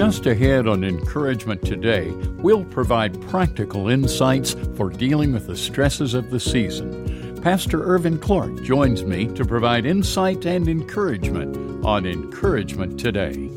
Just ahead on Encouragement Today, we'll provide practical insights for dealing with the stresses of the season. Pastor Irvin Clark joins me to provide insight and encouragement on Encouragement Today.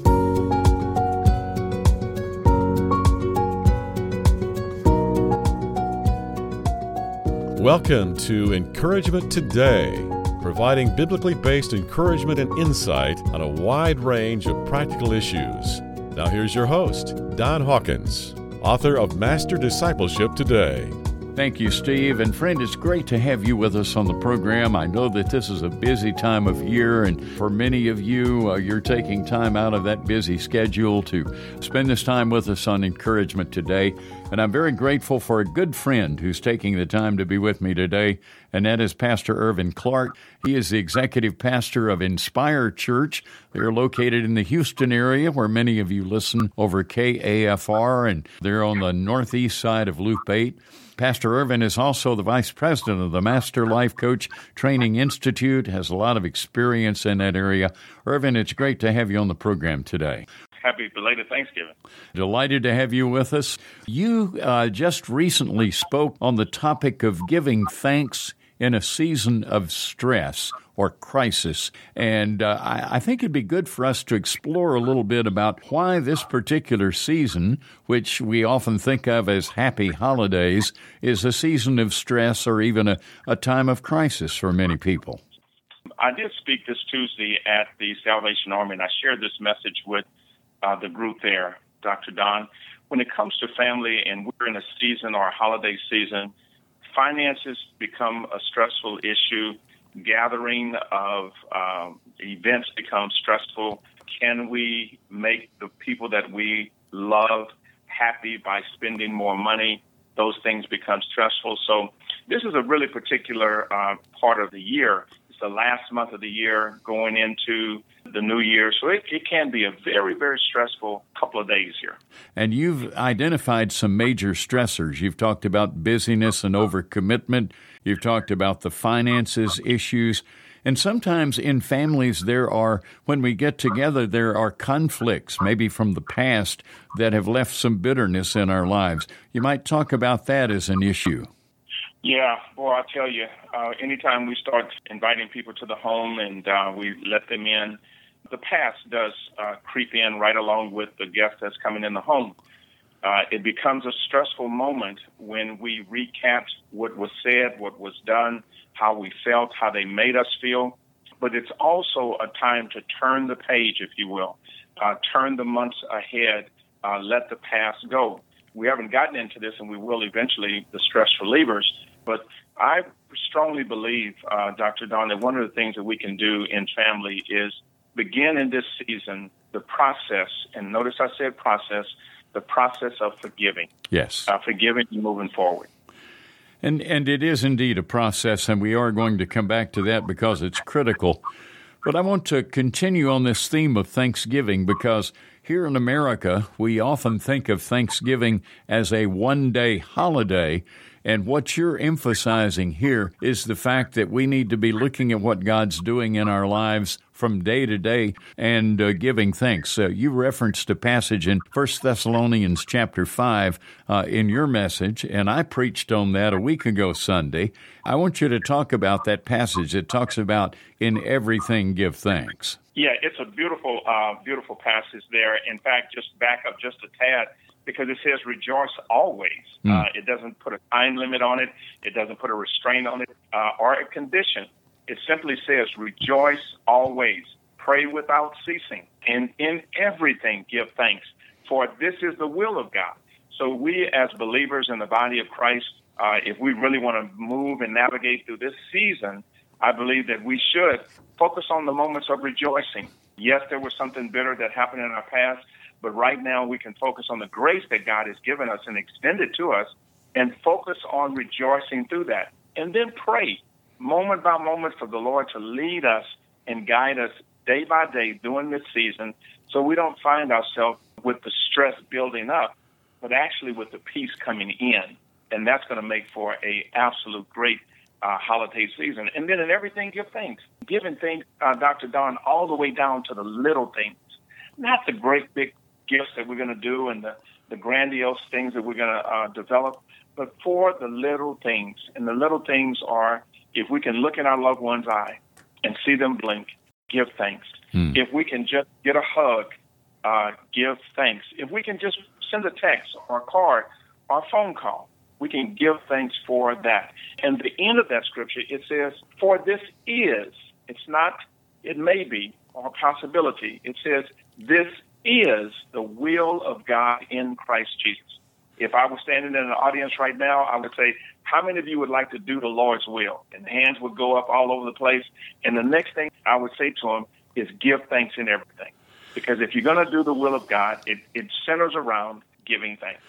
Welcome to Encouragement Today, providing biblically based encouragement and insight on a wide range of practical issues. Now, here's your host, Don Hawkins, author of Master Discipleship Today. Thank you, Steve. And friend, it's great to have you with us on the program. I know that this is a busy time of year, and for many of you, uh, you're taking time out of that busy schedule to spend this time with us on encouragement today. And I'm very grateful for a good friend who's taking the time to be with me today, and that is Pastor Irvin Clark. He is the executive pastor of Inspire Church. They're located in the Houston area, where many of you listen over KAFR, and they're on the northeast side of Loop 8. Pastor Irvin is also the vice president of the Master Life Coach Training Institute, has a lot of experience in that area. Irvin, it's great to have you on the program today. Happy belated Thanksgiving. Delighted to have you with us. You uh, just recently spoke on the topic of giving thanks in a season of stress or crisis. And uh, I, I, think it'd be good for us to explore a little bit about why this particular season, which we often think of as happy holidays, is a season of stress or even a, a time of crisis for many people. I did speak this Tuesday at the Salvation Army, and I shared this message with uh, the group there, Dr. Don. When it comes to family and we're in a season or a holiday season, finances become a stressful issue. Gathering of um, events becomes stressful. Can we make the people that we love happy by spending more money? Those things become stressful. So this is a really particular uh, part of the year. It's the last month of the year going into the new year. So it, it can be a very, very stressful couple of days here. And you've identified some major stressors. You've talked about busyness and overcommitment. You've talked about the finances issues. And sometimes in families, there are, when we get together, there are conflicts, maybe from the past, that have left some bitterness in our lives. You might talk about that as an issue. Yeah, boy, I tell you, uh, anytime we start inviting people to the home and uh, we let them in, the past does uh, creep in right along with the guest that's coming in the home. Uh, it becomes a stressful moment when we recap what was said, what was done, how we felt, how they made us feel. But it's also a time to turn the page, if you will, uh, turn the months ahead, uh, let the past go. We haven't gotten into this, and we will eventually, the stress relievers. But I strongly believe, uh, Dr. Don, that one of the things that we can do in family is begin in this season the process, and notice I said process, the process of forgiving. Yes. Uh, forgiving and moving forward. And, and it is indeed a process, and we are going to come back to that because it's critical. But I want to continue on this theme of Thanksgiving because here in America, we often think of Thanksgiving as a one day holiday. And what you're emphasizing here is the fact that we need to be looking at what God's doing in our lives from day to day and uh, giving thanks. Uh, you referenced a passage in 1 Thessalonians chapter 5 uh, in your message, and I preached on that a week ago Sunday. I want you to talk about that passage. It talks about in everything give thanks. Yeah, it's a beautiful, uh, beautiful passage there. In fact, just back up just a tad because it says rejoice always. Mm. Uh, it doesn't put a time limit on it. It doesn't put a restraint on it uh, or a condition. It simply says rejoice always, pray without ceasing, and in everything give thanks, for this is the will of God. So we as believers in the body of Christ, uh, if we really want to move and navigate through this season, I believe that we should focus on the moments of rejoicing. Yes, there was something bitter that happened in our past, but right now we can focus on the grace that God has given us and extended to us and focus on rejoicing through that. And then pray moment by moment for the Lord to lead us and guide us day by day during this season so we don't find ourselves with the stress building up, but actually with the peace coming in. And that's going to make for a absolute great uh, holiday season. And then in everything, give thanks. Giving thanks, uh, Dr. Don, all the way down to the little things, not the great big gifts that we're going to do and the, the grandiose things that we're going to uh, develop, but for the little things. And the little things are if we can look in our loved one's eye and see them blink, give thanks. Hmm. If we can just get a hug, uh, give thanks. If we can just send a text or a card or a phone call, we can give thanks for that. And the end of that scripture, it says, For this is, it's not, it may be, or possibility. It says, This is the will of God in Christ Jesus. If I was standing in an audience right now, I would say, How many of you would like to do the Lord's will? And hands would go up all over the place. And the next thing I would say to them is, Give thanks in everything. Because if you're going to do the will of God, it, it centers around giving thanks.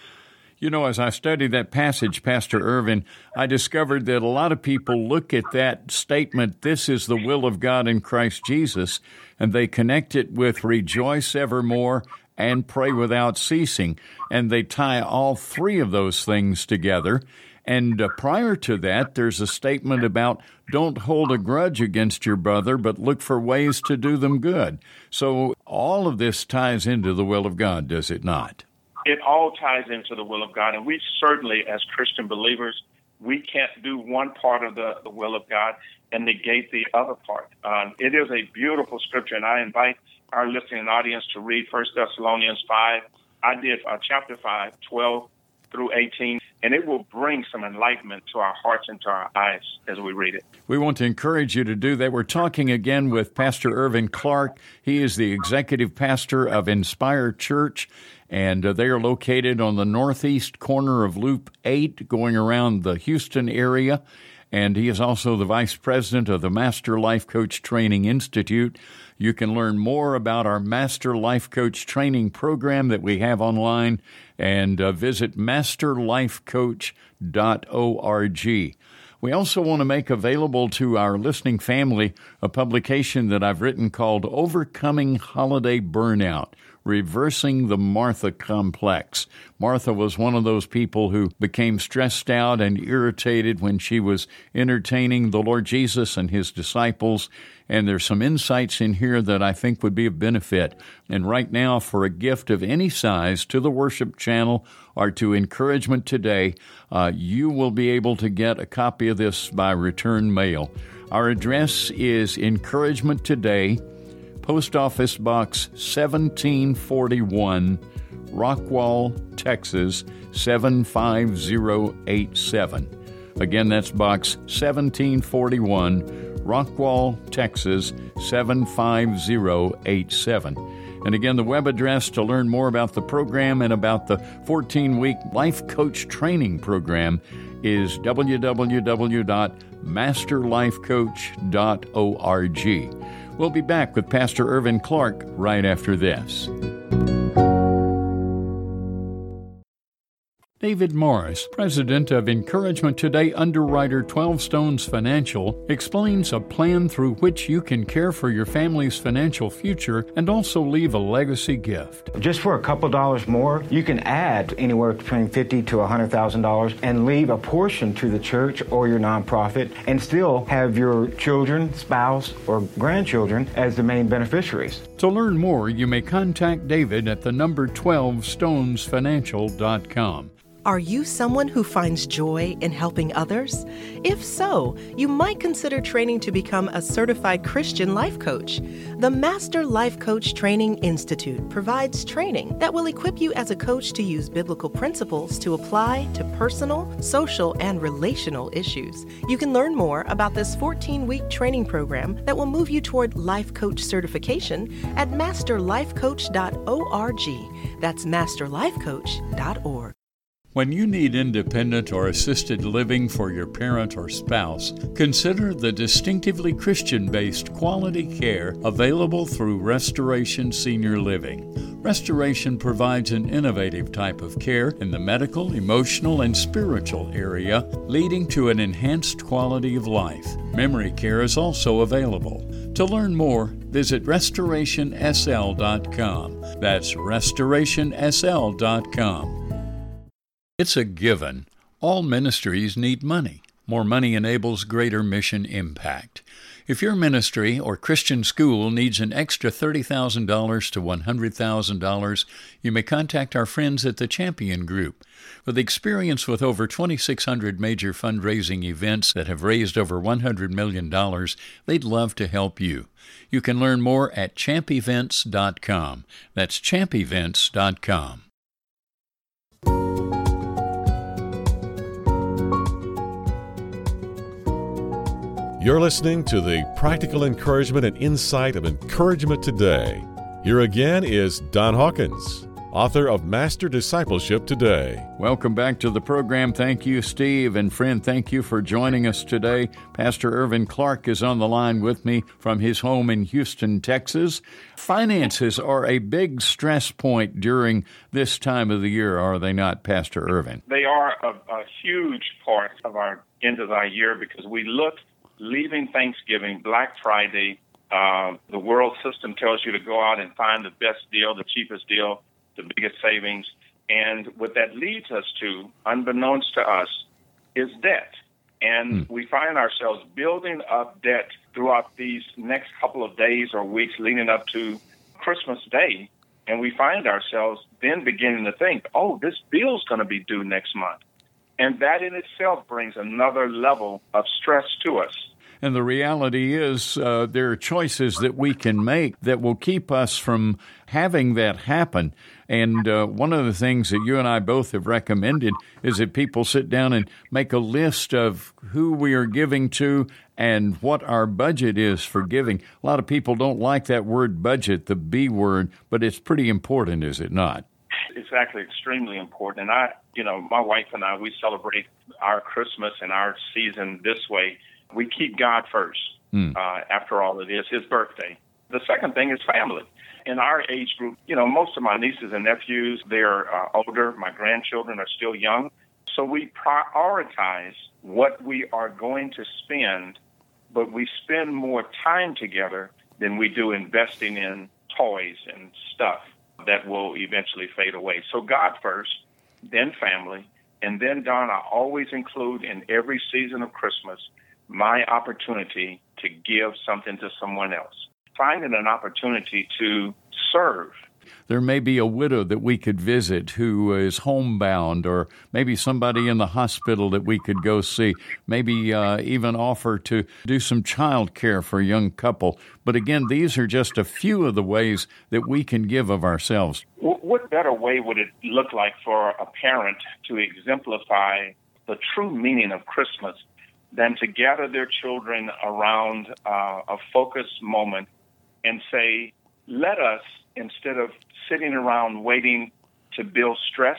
You know, as I studied that passage, Pastor Irvin, I discovered that a lot of people look at that statement, this is the will of God in Christ Jesus, and they connect it with rejoice evermore and pray without ceasing. And they tie all three of those things together. And uh, prior to that, there's a statement about don't hold a grudge against your brother, but look for ways to do them good. So all of this ties into the will of God, does it not? It all ties into the will of God. And we certainly, as Christian believers, we can't do one part of the, the will of God and negate the other part. Um, it is a beautiful scripture, and I invite our listening audience to read First Thessalonians 5. I did uh, chapter 5, 12 through 18, and it will bring some enlightenment to our hearts and to our eyes as we read it. We want to encourage you to do that. We're talking again with Pastor Irvin Clark. He is the executive pastor of Inspire Church and uh, they are located on the northeast corner of Loop 8, going around the Houston area. And he is also the vice president of the Master Life Coach Training Institute. You can learn more about our Master Life Coach Training program that we have online and uh, visit masterlifecoach.org. We also want to make available to our listening family a publication that I've written called Overcoming Holiday Burnout reversing the Martha complex. Martha was one of those people who became stressed out and irritated when she was entertaining the Lord Jesus and his disciples. And there's some insights in here that I think would be of benefit. And right now, for a gift of any size to the worship channel or to encouragement today, uh, you will be able to get a copy of this by return mail. Our address is Encouragement Today. Post Office Box 1741, Rockwall, Texas 75087. Again, that's Box 1741, Rockwall, Texas 75087. And again, the web address to learn more about the program and about the 14 week Life Coach Training Program is www.masterlifecoach.org. We'll be back with Pastor Irvin Clark right after this. David Morris, president of Encouragement Today underwriter 12 Stones Financial, explains a plan through which you can care for your family's financial future and also leave a legacy gift. Just for a couple dollars more, you can add anywhere between fifty to $100,000 and leave a portion to the church or your nonprofit and still have your children, spouse, or grandchildren as the main beneficiaries. To learn more, you may contact David at the number 12stonesfinancial.com. Are you someone who finds joy in helping others? If so, you might consider training to become a certified Christian life coach. The Master Life Coach Training Institute provides training that will equip you as a coach to use biblical principles to apply to personal, social, and relational issues. You can learn more about this 14 week training program that will move you toward life coach certification at masterlifecoach.org. That's masterlifecoach.org. When you need independent or assisted living for your parent or spouse, consider the distinctively Christian based quality care available through Restoration Senior Living. Restoration provides an innovative type of care in the medical, emotional, and spiritual area, leading to an enhanced quality of life. Memory care is also available. To learn more, visit restorationsl.com. That's restorationsl.com. It's a given. All ministries need money. More money enables greater mission impact. If your ministry or Christian school needs an extra $30,000 to $100,000, you may contact our friends at the Champion Group. With experience with over 2,600 major fundraising events that have raised over $100 million, they'd love to help you. You can learn more at champevents.com. That's champevents.com. You're listening to the practical encouragement and insight of Encouragement Today. Here again is Don Hawkins, author of Master Discipleship Today. Welcome back to the program. Thank you, Steve. And friend, thank you for joining us today. Pastor Irvin Clark is on the line with me from his home in Houston, Texas. Finances are a big stress point during this time of the year, are they not, Pastor Irvin? They are a, a huge part of our end of our year because we look leaving Thanksgiving, Black Friday, uh, the world system tells you to go out and find the best deal, the cheapest deal, the biggest savings. And what that leads us to, unbeknownst to us, is debt. And mm. we find ourselves building up debt throughout these next couple of days or weeks leading up to Christmas Day. And we find ourselves then beginning to think, oh, this bill's going to be due next month. And that in itself brings another level of stress to us. And the reality is, uh, there are choices that we can make that will keep us from having that happen. And uh, one of the things that you and I both have recommended is that people sit down and make a list of who we are giving to and what our budget is for giving. A lot of people don't like that word budget, the B word, but it's pretty important, is it not? It's actually extremely important. And I, you know, my wife and I, we celebrate our Christmas and our season this way. We keep God first. Mm. Uh, after all, it is His birthday. The second thing is family. In our age group, you know, most of my nieces and nephews, they're uh, older. My grandchildren are still young. So we prioritize what we are going to spend, but we spend more time together than we do investing in toys and stuff that will eventually fade away. So God first, then family, and then Don, I always include in every season of Christmas my opportunity to give something to someone else. Finding an opportunity to serve there may be a widow that we could visit who is homebound, or maybe somebody in the hospital that we could go see. Maybe uh, even offer to do some child care for a young couple. But again, these are just a few of the ways that we can give of ourselves. What better way would it look like for a parent to exemplify the true meaning of Christmas than to gather their children around uh, a focused moment and say, let us instead of sitting around waiting to build stress,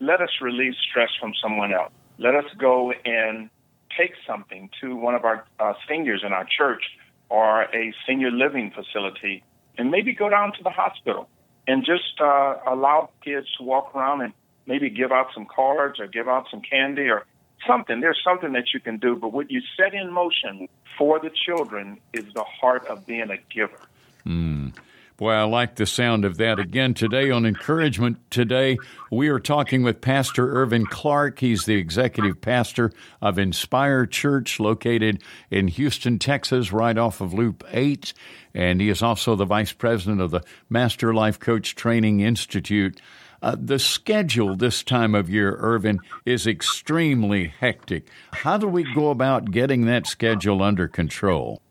let us release stress from someone else. Let us go and take something to one of our uh, seniors in our church or a senior living facility and maybe go down to the hospital and just uh, allow kids to walk around and maybe give out some cards or give out some candy or something. There's something that you can do, but what you set in motion for the children is the heart of being a giver. Mm. Boy, I like the sound of that. Again, today on Encouragement Today, we are talking with Pastor Irvin Clark. He's the executive pastor of Inspire Church, located in Houston, Texas, right off of Loop 8. And he is also the vice president of the Master Life Coach Training Institute. Uh, the schedule this time of year, Irvin, is extremely hectic. How do we go about getting that schedule under control?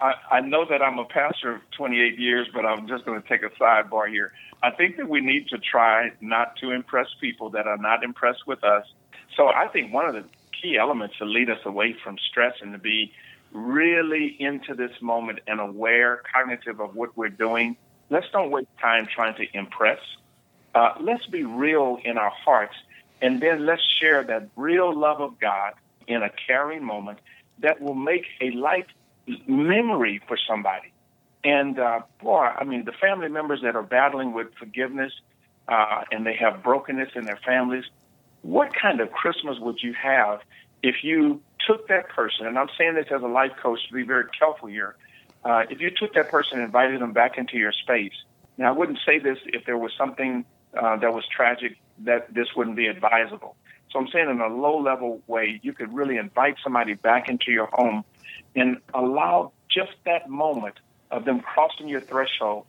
I, I know that I'm a pastor of 28 years, but I'm just going to take a sidebar here. I think that we need to try not to impress people that are not impressed with us. So I think one of the key elements to lead us away from stress and to be really into this moment and aware, cognitive of what we're doing. Let's don't waste time trying to impress. Uh, let's be real in our hearts, and then let's share that real love of God in a caring moment that will make a life memory for somebody. And uh, boy, I mean, the family members that are battling with forgiveness uh, and they have brokenness in their families, what kind of Christmas would you have if you took that person? And I'm saying this as a life coach to be very careful here. Uh, if you took that person and invited them back into your space, now I wouldn't say this if there was something uh, that was tragic that this wouldn't be advisable. So I'm saying in a low level way, you could really invite somebody back into your home and allow just that moment of them crossing your threshold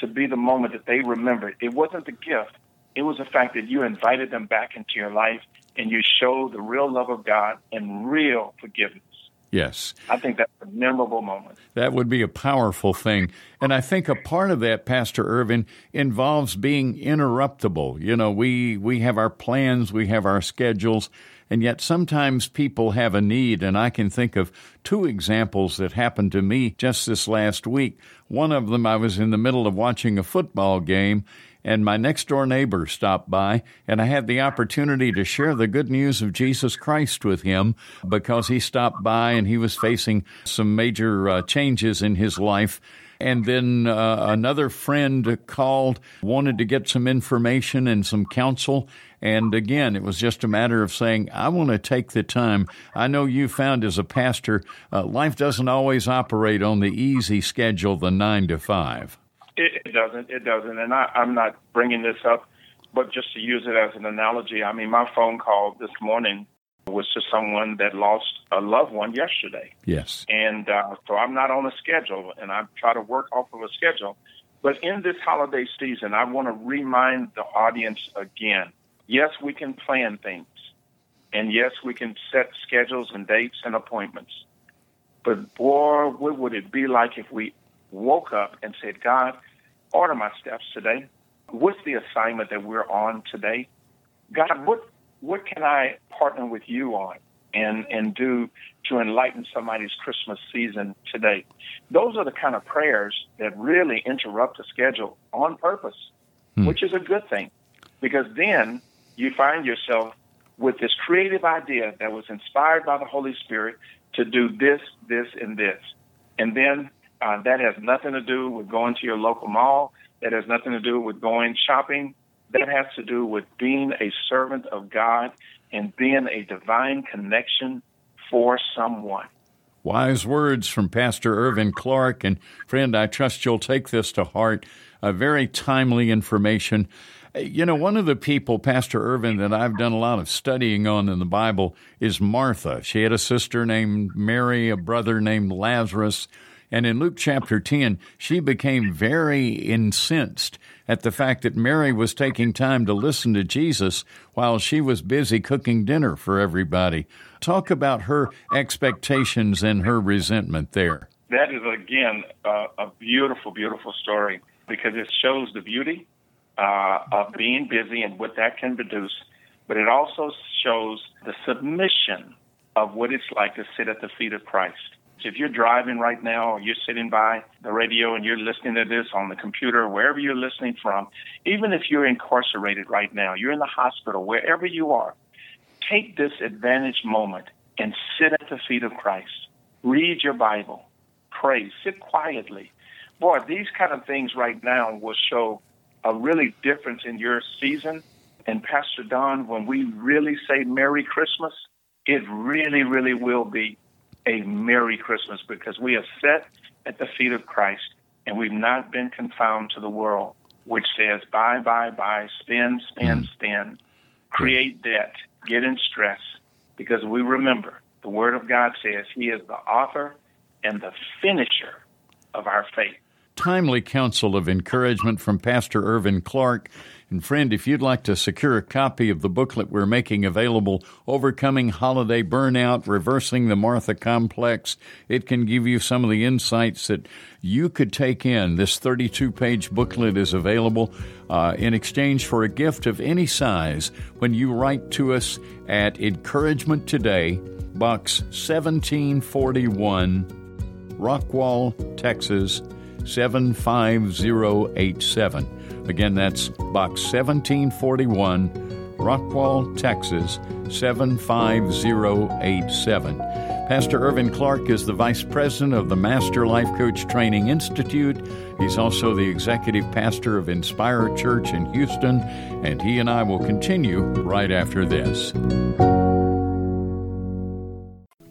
to be the moment that they remembered. It wasn't the gift, it was the fact that you invited them back into your life and you showed the real love of God and real forgiveness. Yes. I think that's a memorable moment. That would be a powerful thing. And I think a part of that, Pastor Irvin, involves being interruptible. You know, we, we have our plans, we have our schedules, and yet sometimes people have a need. And I can think of two examples that happened to me just this last week. One of them, I was in the middle of watching a football game, and my next door neighbor stopped by, and I had the opportunity to share the good news of Jesus Christ with him because he stopped by and he was facing some major uh, changes in his life. And then uh, another friend called, wanted to get some information and some counsel. And again, it was just a matter of saying, I want to take the time. I know you found as a pastor, uh, life doesn't always operate on the easy schedule, the nine to five. It, doesn't. It doesn't. And I, I'm not bringing this up, but just to use it as an analogy, I mean, my phone call this morning was to someone that lost a loved one yesterday. Yes. And uh, so I'm not on a schedule, and I try to work off of a schedule. But in this holiday season, I want to remind the audience again yes, we can plan things. And yes, we can set schedules and dates and appointments. But boy, what would it be like if we woke up and said, God, order my steps today. What's the assignment that we're on today? God, what what can I partner with you on and and do to enlighten somebody's Christmas season today? Those are the kind of prayers that really interrupt the schedule on purpose, hmm. which is a good thing because then you find yourself with this creative idea that was inspired by the Holy Spirit to do this, this, and this. And then uh, that has nothing to do with going to your local mall. That has nothing to do with going shopping. That has to do with being a servant of God and being a divine connection for someone. Wise words from Pastor Irvin Clark. And friend, I trust you'll take this to heart. A very timely information. You know, one of the people, Pastor Irvin, that I've done a lot of studying on in the Bible is Martha. She had a sister named Mary, a brother named Lazarus. And in Luke chapter 10, she became very incensed at the fact that Mary was taking time to listen to Jesus while she was busy cooking dinner for everybody. Talk about her expectations and her resentment there. That is, again, uh, a beautiful, beautiful story because it shows the beauty uh, of being busy and what that can produce, but it also shows the submission of what it's like to sit at the feet of Christ. If you're driving right now or you're sitting by the radio and you're listening to this on the computer, wherever you're listening from, even if you're incarcerated right now, you're in the hospital, wherever you are, take this advantage moment and sit at the feet of Christ. Read your Bible. Pray. Sit quietly. Boy, these kind of things right now will show a really difference in your season. And Pastor Don, when we really say Merry Christmas, it really, really will be a Merry Christmas because we have sat at the feet of Christ and we've not been confounded to the world, which says buy, buy, buy, spend, spend, mm. spend, create debt, get in stress, because we remember the Word of God says He is the author and the finisher of our faith timely counsel of encouragement from Pastor Irvin Clark. And friend, if you'd like to secure a copy of the booklet we're making available, Overcoming Holiday Burnout, Reversing the Martha Complex, it can give you some of the insights that you could take in. This 32 page booklet is available uh, in exchange for a gift of any size when you write to us at Encouragement Today, Box 1741, Rockwall, Texas 75087. Again, that's Box 1741, Rockwall, Texas 75087. Pastor Irvin Clark is the Vice President of the Master Life Coach Training Institute. He's also the Executive Pastor of Inspire Church in Houston, and he and I will continue right after this.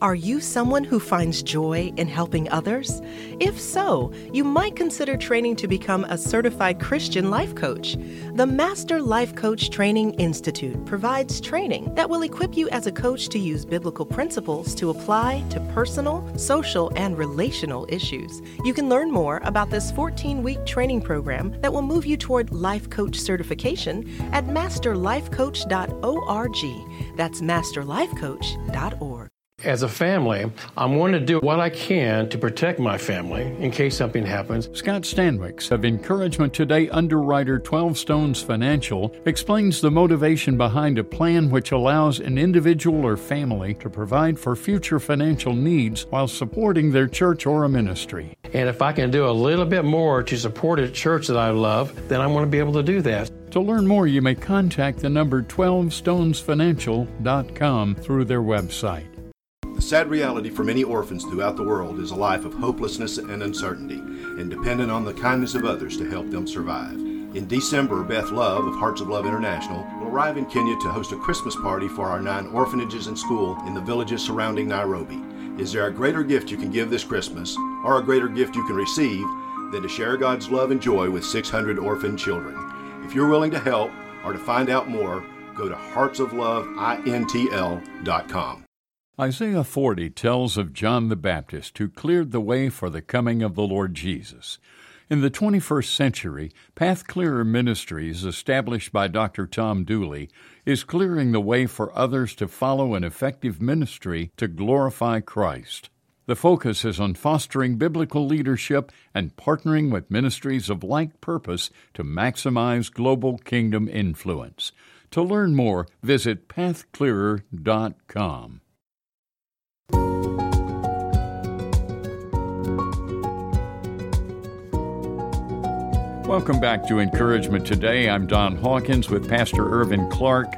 Are you someone who finds joy in helping others? If so, you might consider training to become a certified Christian life coach. The Master Life Coach Training Institute provides training that will equip you as a coach to use biblical principles to apply to personal, social, and relational issues. You can learn more about this 14 week training program that will move you toward life coach certification at masterlifecoach.org. That's masterlifecoach.org. As a family, I'm going to do what I can to protect my family in case something happens. Scott Stanwicks of Encouragement Today underwriter 12 Stones Financial explains the motivation behind a plan which allows an individual or family to provide for future financial needs while supporting their church or a ministry. And if I can do a little bit more to support a church that I love, then I'm going to be able to do that. To learn more, you may contact the number 12stonesfinancial.com through their website. The sad reality for many orphans throughout the world is a life of hopelessness and uncertainty, and dependent on the kindness of others to help them survive. In December, Beth Love of Hearts of Love International will arrive in Kenya to host a Christmas party for our nine orphanages and school in the villages surrounding Nairobi. Is there a greater gift you can give this Christmas, or a greater gift you can receive, than to share God's love and joy with 600 orphan children? If you're willing to help or to find out more, go to heartsofloveintl.com. Isaiah 40 tells of John the Baptist who cleared the way for the coming of the Lord Jesus. In the 21st century, Path Clearer Ministries, established by Dr. Tom Dooley, is clearing the way for others to follow an effective ministry to glorify Christ. The focus is on fostering biblical leadership and partnering with ministries of like purpose to maximize global kingdom influence. To learn more, visit pathclearer.com. Welcome back to Encouragement Today. I'm Don Hawkins with Pastor Irvin Clark.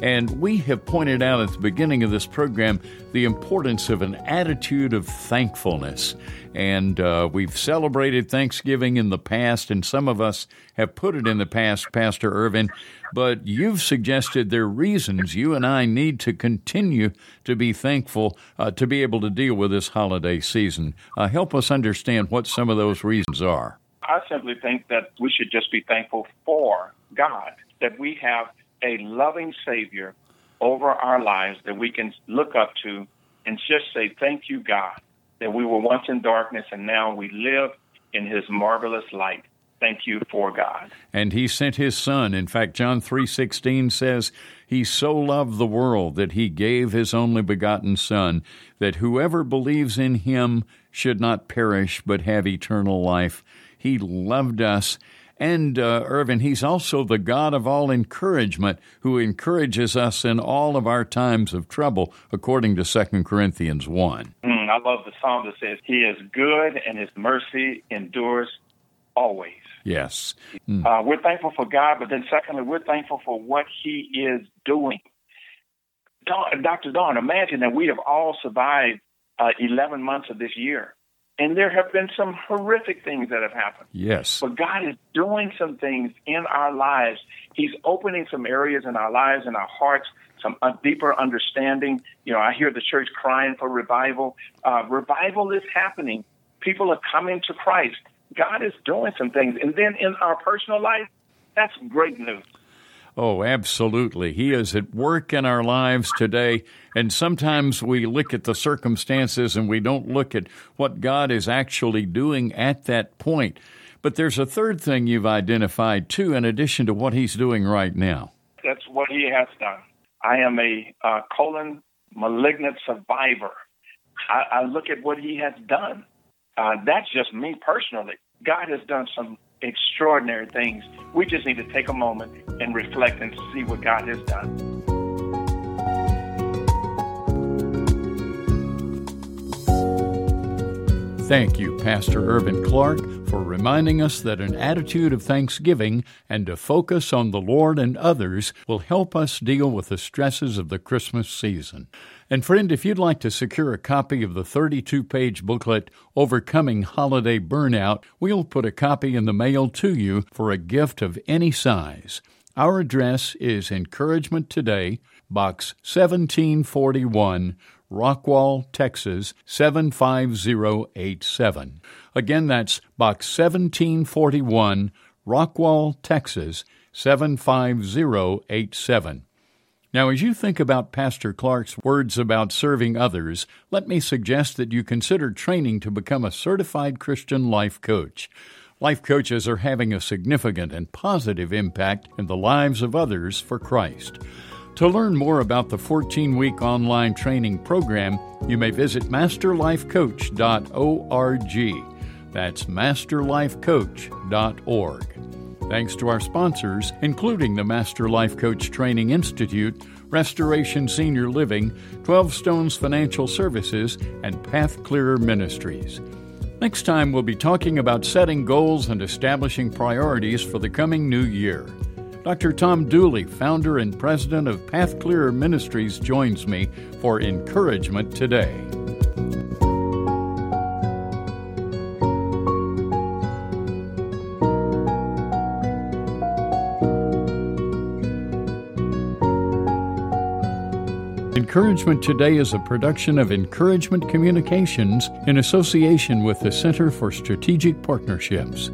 And we have pointed out at the beginning of this program the importance of an attitude of thankfulness. And uh, we've celebrated Thanksgiving in the past, and some of us have put it in the past, Pastor Irvin. But you've suggested there are reasons you and I need to continue to be thankful uh, to be able to deal with this holiday season. Uh, help us understand what some of those reasons are. I simply think that we should just be thankful for God, that we have a loving Savior over our lives that we can look up to and just say, Thank you, God, that we were once in darkness and now we live in His marvelous light. Thank you for God. And he sent his son. In fact, John 3:16 says, "He so loved the world that he gave his only begotten son, that whoever believes in him should not perish but have eternal life." He loved us. And uh, Irvin, He's also the God of all encouragement who encourages us in all of our times of trouble, according to 2 Corinthians 1. Mm, I love the psalm that says, He is good and His mercy endures always. Yes. Mm. Uh, we're thankful for God, but then secondly, we're thankful for what He is doing. Don, Dr. Don, imagine that we have all survived uh, 11 months of this year. And there have been some horrific things that have happened. Yes. But God is doing some things in our lives. He's opening some areas in our lives and our hearts, some deeper understanding. You know, I hear the church crying for revival. Uh, revival is happening. People are coming to Christ. God is doing some things. And then in our personal life, that's great news. Oh, absolutely. He is at work in our lives today. And sometimes we look at the circumstances and we don't look at what God is actually doing at that point. But there's a third thing you've identified, too, in addition to what He's doing right now. That's what He has done. I am a uh, colon malignant survivor. I, I, look at what He has done. Uh, that's just me personally. God has done some extraordinary things. We just need to take a moment and reflect and see what God has done. Thank you, Pastor Irvin Clark, for reminding us that an attitude of thanksgiving and a focus on the Lord and others will help us deal with the stresses of the Christmas season. And friend, if you'd like to secure a copy of the 32 page booklet, Overcoming Holiday Burnout, we'll put a copy in the mail to you for a gift of any size. Our address is Encouragement Today, Box 1741, Rockwall, Texas 75087. Again, that's Box 1741, Rockwall, Texas 75087. Now, as you think about Pastor Clark's words about serving others, let me suggest that you consider training to become a certified Christian life coach. Life coaches are having a significant and positive impact in the lives of others for Christ. To learn more about the 14 week online training program, you may visit masterlifecoach.org. That's masterlifecoach.org. Thanks to our sponsors, including the Master Life Coach Training Institute, Restoration Senior Living, 12 Stones Financial Services, and Path Clearer Ministries. Next time, we'll be talking about setting goals and establishing priorities for the coming new year. Dr. Tom Dooley, founder and president of Path Clearer Ministries, joins me for Encouragement Today. Encouragement Today is a production of Encouragement Communications in association with the Center for Strategic Partnerships.